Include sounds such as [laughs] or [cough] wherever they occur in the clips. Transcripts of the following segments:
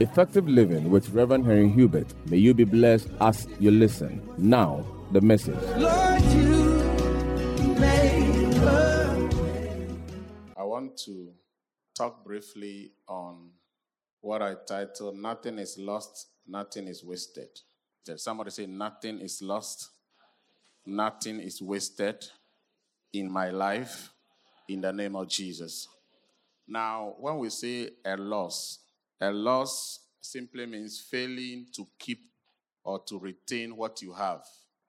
Effective Living with Reverend Henry Hubert. May you be blessed as you listen. Now, the message. Lord, I want to talk briefly on what I titled Nothing is Lost, Nothing is Wasted. Did somebody say, Nothing is lost, nothing is wasted in my life in the name of Jesus. Now, when we say a loss, a loss simply means failing to keep or to retain what you have.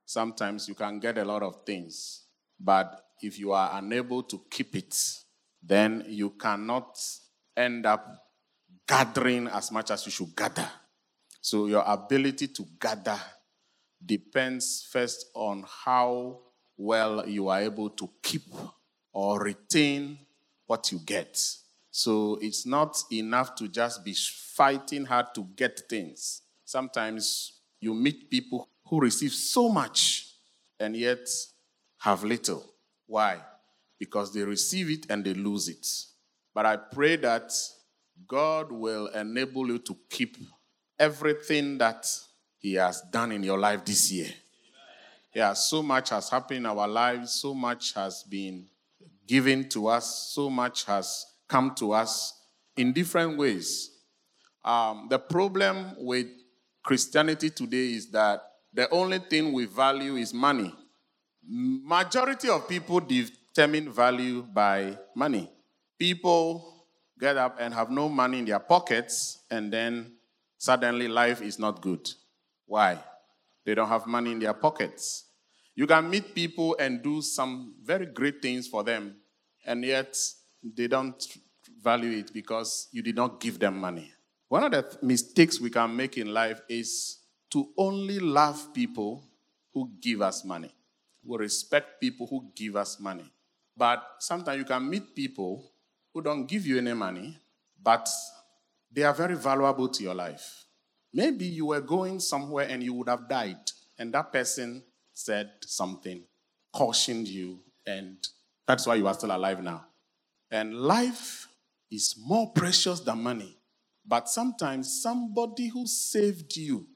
Sometimes you can get a lot of things, but if you are unable to keep it, then you cannot end up gathering as much as you should gather. So, your ability to gather depends first on how well you are able to keep or retain what you get. So it's not enough to just be fighting hard to get things. Sometimes you meet people who receive so much and yet have little. Why? Because they receive it and they lose it. But I pray that God will enable you to keep everything that He has done in your life this year. Yeah, so much has happened in our lives, so much has been given to us, so much has come to us in different ways. Um, the problem with Christianity today is that the only thing we value is money. Majority of people determine value by money. People get up and have no money in their pockets, and then suddenly life is not good. Why? They don't have money in their pockets. You can meet people and do some very great things for them, and yet they don't value it because you did not give them money. One of the mistakes we can make in life is to only love people who give us money. We respect people who give us money. But sometimes you can meet people who don't give you any money, but they are very valuable to your life. Maybe you were going somewhere and you would have died, and that person said something, cautioned you, and that's why you are still alive now. And life is more precious than money. But sometimes somebody who saved you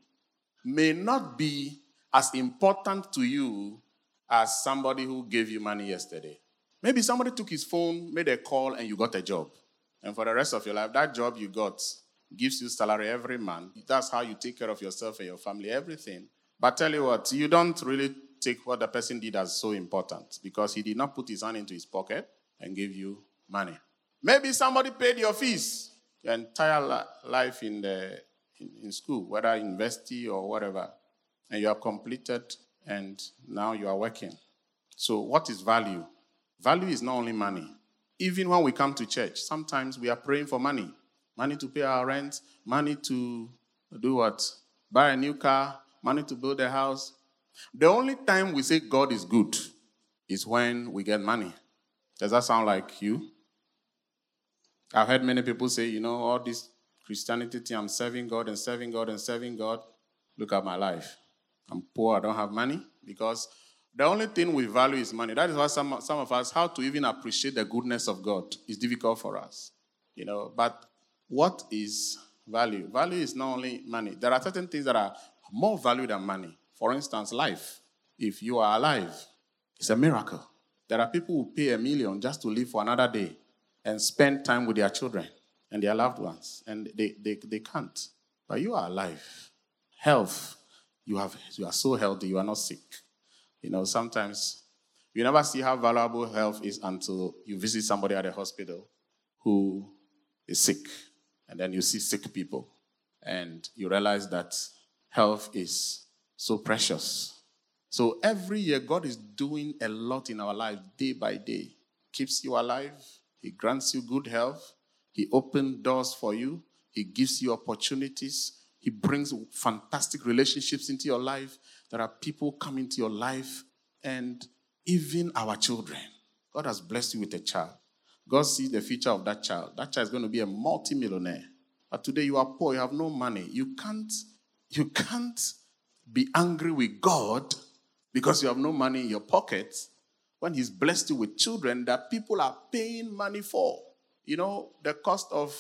may not be as important to you as somebody who gave you money yesterday. Maybe somebody took his phone, made a call, and you got a job. And for the rest of your life, that job you got gives you salary every month. That's how you take care of yourself and your family, everything. But tell you what, you don't really take what the person did as so important because he did not put his hand into his pocket and give you money. Maybe somebody paid your fees your entire life in, the, in, in school, whether university or whatever, and you have completed and now you are working. So, what is value? Value is not only money. Even when we come to church, sometimes we are praying for money money to pay our rent, money to do what? Buy a new car, money to build a house. The only time we say God is good is when we get money. Does that sound like you? I've heard many people say, you know, all this Christianity thing, I'm serving God and serving God and serving God. Look at my life. I'm poor, I don't have money because the only thing we value is money. That is why some, some of us, how to even appreciate the goodness of God is difficult for us. You know, but what is value? Value is not only money. There are certain things that are more value than money. For instance, life. If you are alive, it's a miracle. There are people who pay a million just to live for another day and spend time with their children and their loved ones, and they, they, they can't. But you are alive. Health, you, have, you are so healthy, you are not sick. You know, sometimes you never see how valuable health is until you visit somebody at a hospital who is sick, and then you see sick people, and you realize that health is so precious. So every year, God is doing a lot in our lives day by day. Keeps you alive, he grants you good health. He opens doors for you. He gives you opportunities. He brings fantastic relationships into your life. There are people come into your life, and even our children. God has blessed you with a child. God sees the future of that child. That child is going to be a multimillionaire. But today you are poor, you have no money. You can't, you can't be angry with God because you have no money in your pocket when he's blessed you with children that people are paying money for. You know, the cost of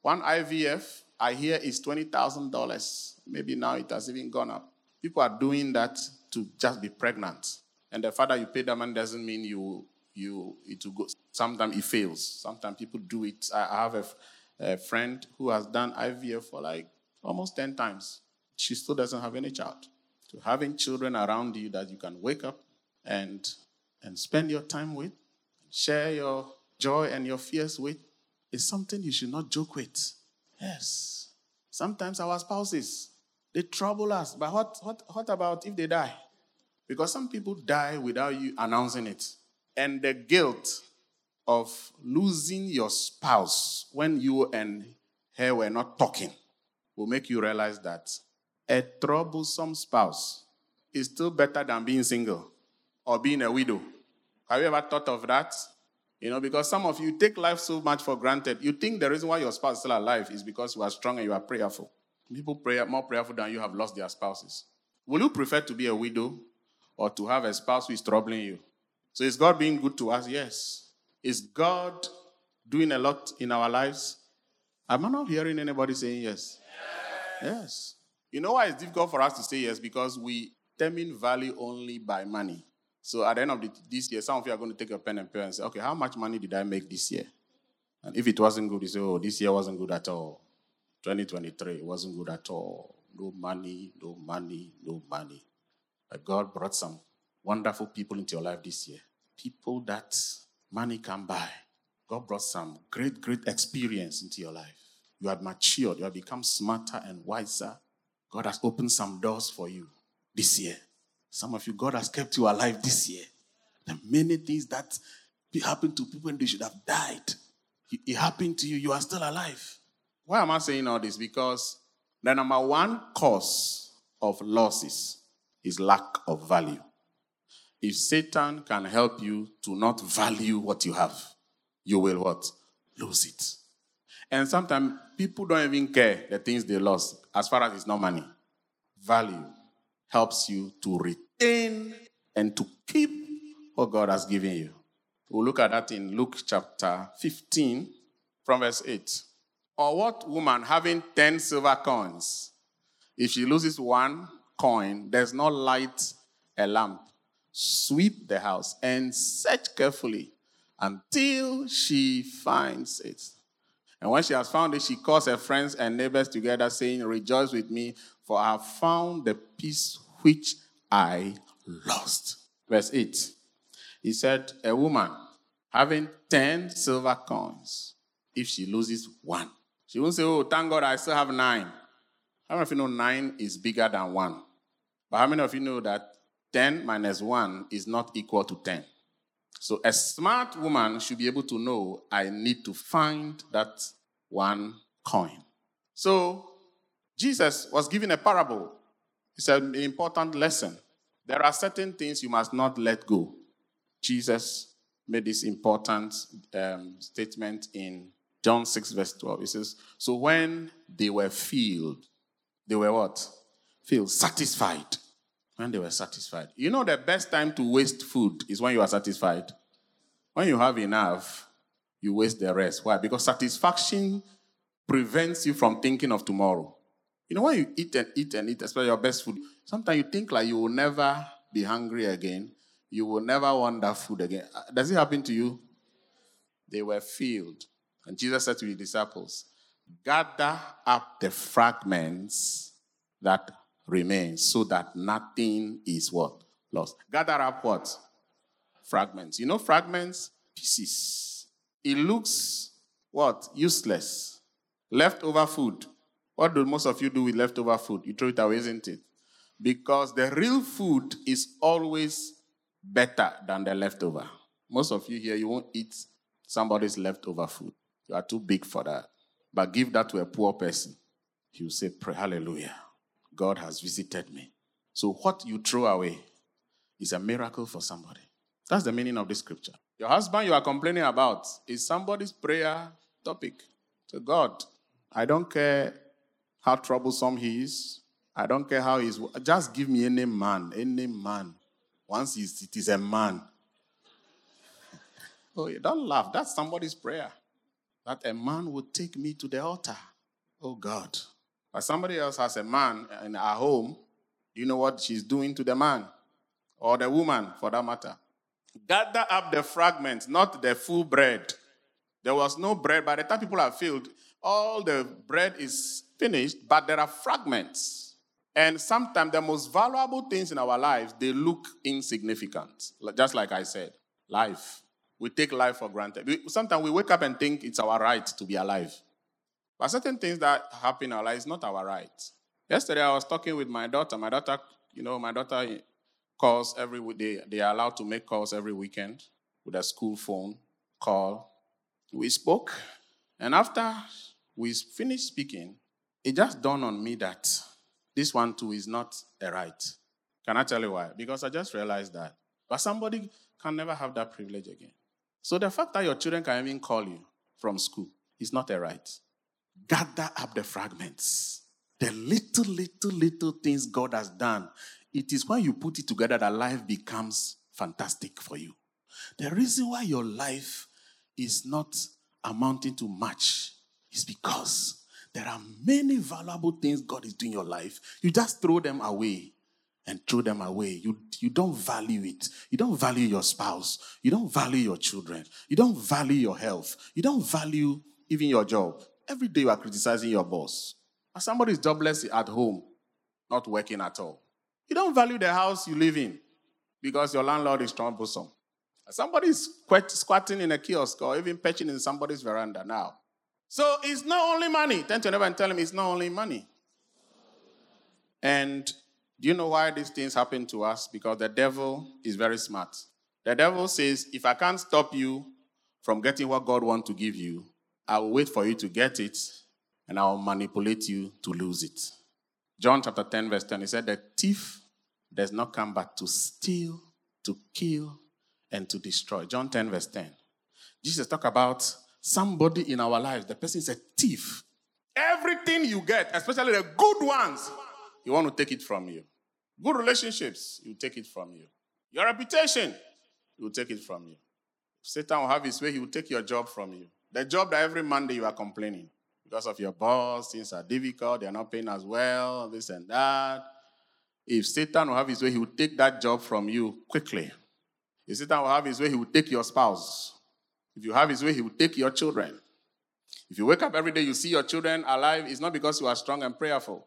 one IVF I hear is $20,000. Maybe now it has even gone up. People are doing that to just be pregnant. And the fact that you pay that money doesn't mean you, you it will go. Sometimes it fails. Sometimes people do it. I have a, a friend who has done IVF for like almost 10 times. She still doesn't have any child. So having children around you that you can wake up and, and spend your time with, share your joy and your fears with, is something you should not joke with. Yes. Sometimes our spouses, they trouble us. But what, what, what about if they die? Because some people die without you announcing it. And the guilt of losing your spouse when you and her were not talking will make you realize that a troublesome spouse is still better than being single or being a widow. Have you ever thought of that? You know, because some of you take life so much for granted. You think the reason why your spouse is still alive is because you are strong and you are prayerful. People pray more prayerful than you have lost their spouses. Will you prefer to be a widow or to have a spouse who is troubling you? So is God being good to us? Yes. Is God doing a lot in our lives? Am I not hearing anybody saying yes? Yes. yes. You know why it's difficult for us to say yes? Because we determine value only by money. So at the end of the, this year, some of you are going to take a pen and paper and say, okay, how much money did I make this year? And if it wasn't good, you say, oh, this year wasn't good at all. 2023 wasn't good at all. No money, no money, no money. But God brought some wonderful people into your life this year. People that money can buy. God brought some great, great experience into your life. You have matured, you have become smarter and wiser. God has opened some doors for you this year. Some of you, God has kept you alive this year. Are many things that happened to people and they should have died. It happened to you, you are still alive. Why am I saying all this? Because the number one cause of losses is lack of value. If Satan can help you to not value what you have, you will what? Lose it. And sometimes people don't even care the things they lost as far as it's not money. Value helps you to retain and to keep what God has given you. We'll look at that in Luke chapter 15 from verse 8. Or what woman having 10 silver coins, if she loses one coin, does not light a lamp, sweep the house, and search carefully until she finds it? And when she has found it, she calls her friends and neighbors together, saying, Rejoice with me, for I have found the piece which I lost. Verse 8. He said, A woman having 10 silver coins, if she loses one, she won't say, Oh, thank God I still have nine. How many of you know nine is bigger than one? But how many of you know that 10 minus 1 is not equal to 10? So a smart woman should be able to know I need to find that one coin. So Jesus was giving a parable. It's an important lesson. There are certain things you must not let go. Jesus made this important um, statement in John 6, verse 12. He says, So when they were filled, they were what? Filled, satisfied. When they were satisfied. You know, the best time to waste food is when you are satisfied. When you have enough, you waste the rest. Why? Because satisfaction prevents you from thinking of tomorrow. You know, when you eat and eat and eat, especially your best food, sometimes you think like you will never be hungry again. You will never want that food again. Uh, does it happen to you? They were filled. And Jesus said to his disciples, Gather up the fragments that remain so that nothing is what? Lost. Gather up what? Fragments. You know, fragments? Pieces. It looks what? Useless. Leftover food. What do most of you do with leftover food? You throw it away, isn't it? Because the real food is always better than the leftover. Most of you here, you won't eat somebody's leftover food. You are too big for that. But give that to a poor person. He will say, Pray, Hallelujah. God has visited me. So what you throw away is a miracle for somebody. That's the meaning of this scripture. Your husband you are complaining about is somebody's prayer topic to God. I don't care how troublesome he is. I don't care how he's. Just give me any man, any man. Once it is a man. [laughs] oh, you don't laugh. That's somebody's prayer. That a man would take me to the altar Oh God. But somebody else has a man in our home. Do you know what she's doing to the man? Or the woman, for that matter? Gather up the fragments, not the full bread. There was no bread. By the time people are filled, all the bread is finished, but there are fragments. And sometimes the most valuable things in our lives, they look insignificant. Just like I said, life. We take life for granted. Sometimes we wake up and think it's our right to be alive. But certain things that happen in our lives, is not our right. Yesterday, I was talking with my daughter. My daughter, you know, my daughter calls every day. They are allowed to make calls every weekend with a school phone call. We spoke, and after we finished speaking, it just dawned on me that this one too is not a right. Can I tell you why? Because I just realized that. But somebody can never have that privilege again. So the fact that your children can even call you from school is not a right. Gather up the fragments. The little, little, little things God has done. It is when you put it together that life becomes fantastic for you. The reason why your life is not amounting to much is because there are many valuable things God is doing in your life. You just throw them away and throw them away. You, you don't value it. You don't value your spouse. You don't value your children. You don't value your health. You don't value even your job. Every day you are criticizing your boss. As somebody is jobless at home, not working at all. You don't value the house you live in because your landlord is troublesome. Somebody is squatting in a kiosk or even perching in somebody's veranda now. So it's not only money. Turn to and tell him it's not only money. And do you know why these things happen to us? Because the devil is very smart. The devil says, if I can't stop you from getting what God wants to give you, I will wait for you to get it and I will manipulate you to lose it. John chapter 10, verse 10, he said, The thief does not come but to steal, to kill, and to destroy. John 10, verse 10. Jesus talk about somebody in our lives. The person is a thief. Everything you get, especially the good ones, you want to take it from you. Good relationships, you take it from you. Your reputation, he will take it from you. Satan will have his way, he will take your job from you. The job that every Monday you are complaining because of your boss, things are difficult, they're not paying as well, this and that. If Satan will have his way, he will take that job from you quickly. If Satan will have his way, he will take your spouse. If you have his way, he will take your children. If you wake up every day, you see your children alive, it's not because you are strong and prayerful.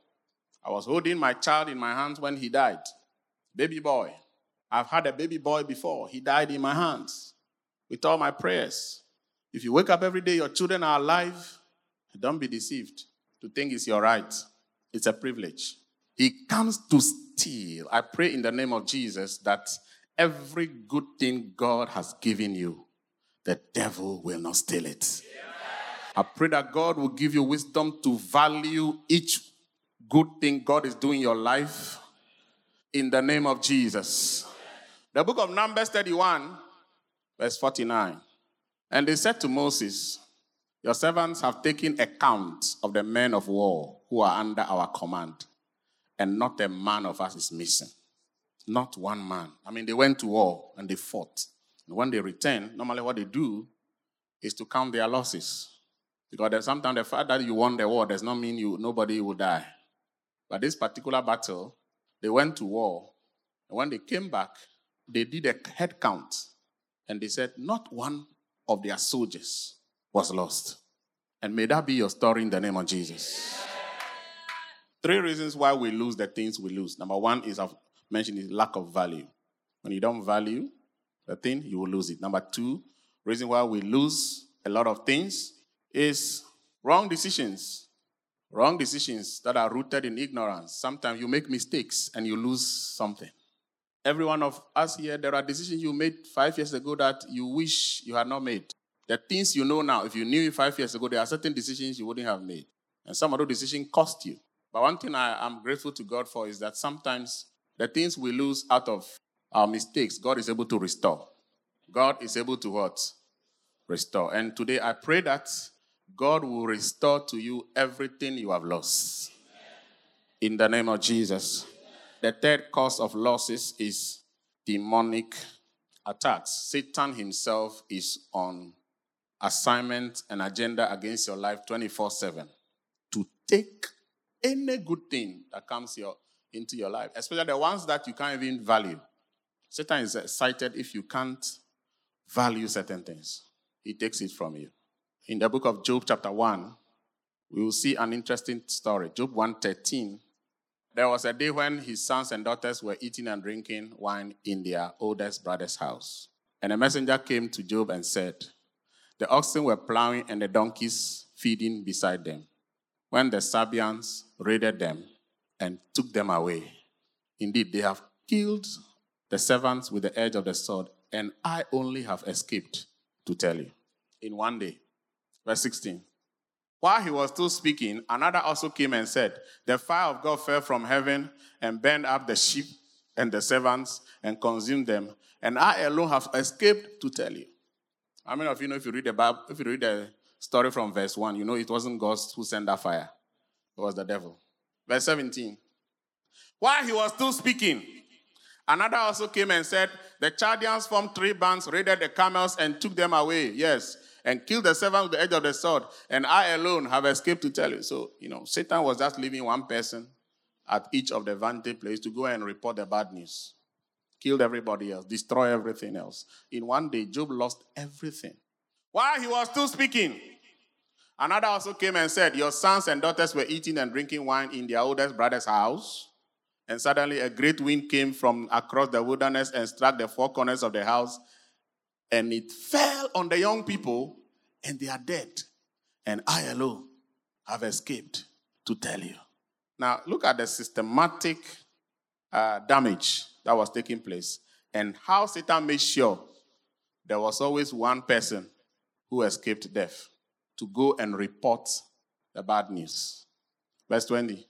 I was holding my child in my hands when he died. Baby boy. I've had a baby boy before. He died in my hands with all my prayers. If you wake up every day, your children are alive, don't be deceived to think it's your right. It's a privilege. He comes to steal. I pray in the name of Jesus that every good thing God has given you, the devil will not steal it. I pray that God will give you wisdom to value each good thing God is doing in your life in the name of Jesus. The book of Numbers 31, verse 49. And they said to Moses, Your servants have taken account of the men of war who are under our command, and not a man of us is missing. Not one man. I mean, they went to war and they fought. And when they return, normally what they do is to count their losses. Because sometimes the fact that you won the war does not mean you nobody will die. But this particular battle, they went to war. And when they came back, they did a head count. And they said, not one of their soldiers was lost. And may that be your story in the name of Jesus. Three reasons why we lose the things we lose. Number one is I've mentioned is lack of value. When you don't value the thing, you will lose it. Number two, reason why we lose a lot of things is wrong decisions. Wrong decisions that are rooted in ignorance. Sometimes you make mistakes and you lose something. Every one of us here, there are decisions you made five years ago that you wish you had not made. The things you know now, if you knew it five years ago, there are certain decisions you wouldn't have made. And some of those decisions cost you. But one thing I, am grateful to God for is that sometimes the things we lose out of our mistakes, God is able to restore. God is able to what? Restore. And today I pray that God will restore to you everything you have lost. In the name of Jesus. The third cause of losses is demonic attacks. Satan himself is on assignment and agenda against your life 24 7. to take any good thing that comes your, into your life, especially the ones that you can't even value. Satan is excited if you can't value certain things, he takes it from you. In the book of Job, chapter 1, we will see an interesting story. Job 113. There was a day when his sons and daughters were eating and drinking wine in their oldest brother's house. And a messenger came to Job and said, The oxen were plowing and the donkeys feeding beside them when the Sabeans raided them and took them away. Indeed, they have killed the servants with the edge of the sword, and I only have escaped to tell you. In one day. Verse 16. While he was still speaking, another also came and said, The fire of God fell from heaven and burned up the sheep and the servants and consumed them, and I alone have escaped to tell you. How many of you know if you read the Bible, if you read the story from verse 1, you know it wasn't God who sent that fire, it was the devil. Verse 17. While he was still speaking, another also came and said, The Chaldeans formed three bands, raided the camels, and took them away. Yes, and killed the servant with the edge of the sword, and I alone have escaped to tell you. So, you know, Satan was just leaving one person at each of the vantage place to go and report the bad news. Killed everybody else, destroy everything else. In one day, Job lost everything. While he was still speaking, another also came and said, Your sons and daughters were eating and drinking wine in their oldest brother's house. And suddenly a great wind came from across the wilderness and struck the four corners of the house. And it fell on the young people, and they are dead. And I alone have escaped to tell you. Now, look at the systematic uh, damage that was taking place and how Satan made sure there was always one person who escaped death to go and report the bad news. Verse 20.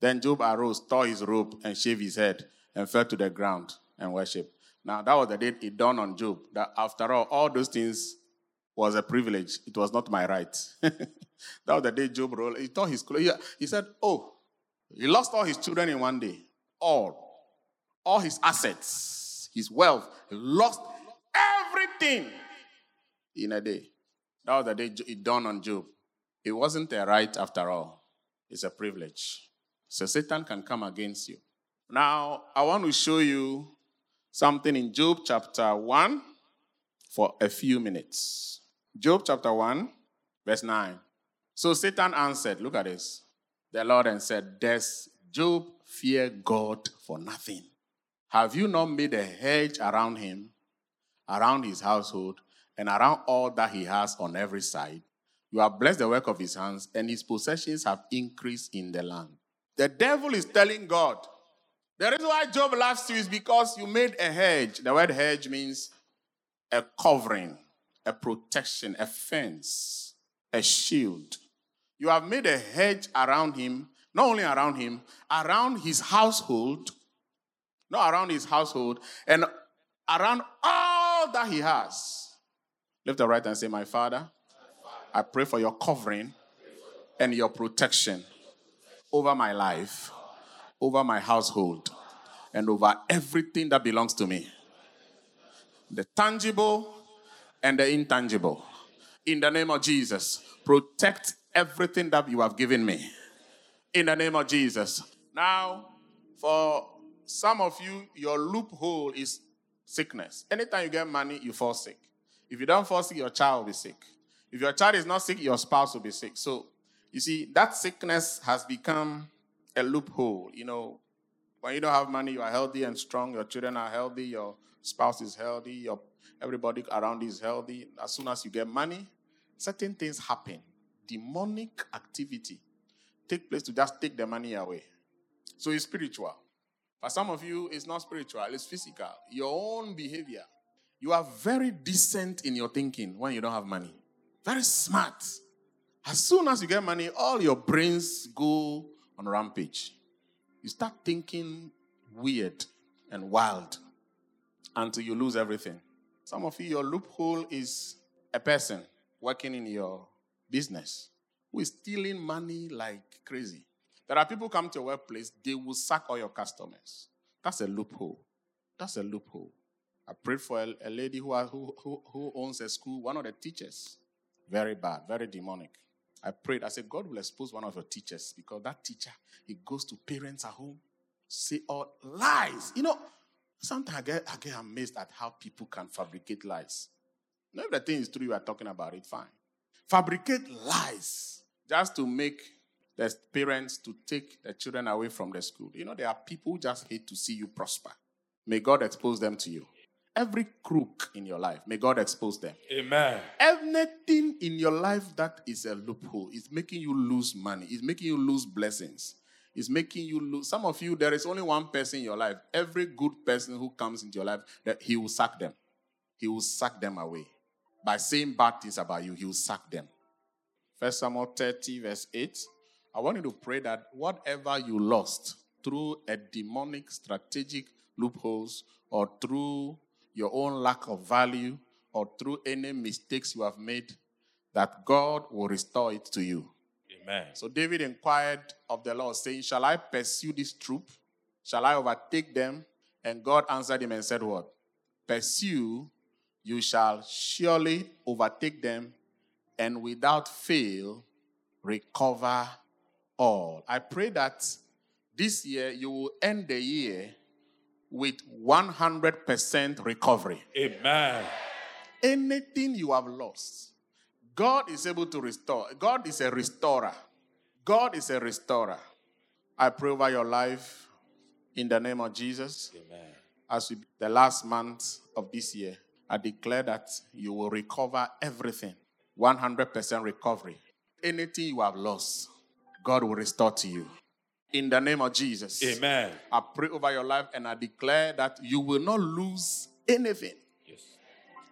Then Job arose, tore his robe, and shaved his head, and fell to the ground and worshipped. Now, that was the day it dawned on Job that after all, all those things was a privilege. It was not my right. [laughs] that was the day Job rolled. He tore his clothes. He said, Oh, he lost all his children in one day. All. All his assets, his wealth. He lost everything in a day. That was the day it dawned on Job. It wasn't a right after all, it's a privilege. So Satan can come against you. Now, I want to show you something in Job chapter 1 for a few minutes. Job chapter 1, verse 9. So Satan answered, Look at this the Lord and said, Does Job fear God for nothing? Have you not made a hedge around him, around his household, and around all that he has on every side? You have blessed the work of his hands, and his possessions have increased in the land. The devil is telling God, the reason why Job laughs you is because you made a hedge. The word hedge means a covering, a protection, a fence, a shield. You have made a hedge around him, not only around him, around his household, not around his household, and around all that he has. Lift the right hand and say, My Father, I pray for your covering and your protection over my life, over my household, and over everything that belongs to me the tangible and the intangible. In the name of Jesus, protect everything that you have given me. In the name of Jesus. Now, for some of you, your loophole is sickness. Anytime you get money, you fall sick. If you don't fall sick, your child will be sick. If your child is not sick, your spouse will be sick. So, you see, that sickness has become a loophole. You know, when you don't have money, you are healthy and strong. Your children are healthy. Your spouse is healthy. Your everybody around is healthy. As soon as you get money, certain things happen demonic activity take place to just take the money away. So it's spiritual. For some of you, it's not spiritual, it's physical. Your own behavior. You are very decent in your thinking when you don't have money. Very smart. As soon as you get money, all your brains go on rampage. You start thinking weird and wild until you lose everything. Some of you, your loophole is a person working in your business who is stealing money like crazy. There are people come to your workplace, they will sack all your customers. That's a loophole. That's a loophole. I prayed for a, a lady who, who, who, who owns a school, one of the teachers. Very bad, very demonic. I prayed. I said, God will expose one of your teachers because that teacher, he goes to parents at home, say all lies. You know, sometimes I get, I get amazed at how people can fabricate lies. You know, if the thing is true, you are talking about it, fine. Fabricate lies just to make the parents to take the children away from the school. You know, there are people who just hate to see you prosper. May God expose them to you every crook in your life, may God expose them. Amen. Anything in your life that is a loophole is making you lose money, is making you lose blessings, is making you lose. Some of you, there is only one person in your life. Every good person who comes into your life, that he will suck them. He will suck them away. By saying bad things about you, he will suck them. First Samuel 30, verse 8. I want you to pray that whatever you lost through a demonic strategic loopholes or through your own lack of value, or through any mistakes you have made, that God will restore it to you. Amen. So David inquired of the Lord, saying, Shall I pursue this troop? Shall I overtake them? And God answered him and said, What? Pursue, you shall surely overtake them, and without fail recover all. I pray that this year you will end the year with 100% recovery. Amen. Anything you have lost, God is able to restore. God is a restorer. God is a restorer. I pray over your life in the name of Jesus. Amen. As we, the last month of this year, I declare that you will recover everything 100% recovery. Anything you have lost, God will restore to you in the name of Jesus. Amen. I pray over your life and I declare that you will not lose anything Yes.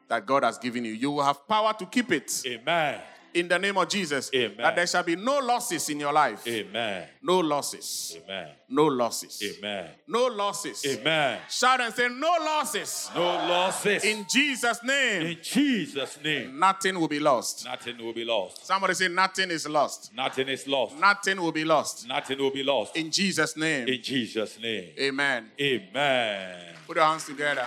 that God has given you. You will have power to keep it Amen. In the name of Jesus. Amen. That there shall be no losses in your life. Amen. No losses. Amen. No losses. Amen. No losses. Amen. Shout and say, No losses. No losses. In Jesus' name, In Jesus' name, nothing will be lost. nothing will be lost. Somebody say, Nothing is lost. Nothing is lost. Nothing will be lost. Nothing will be lost. In Jesus' name, In Jesus' name. amen. Amen. Put your hands together.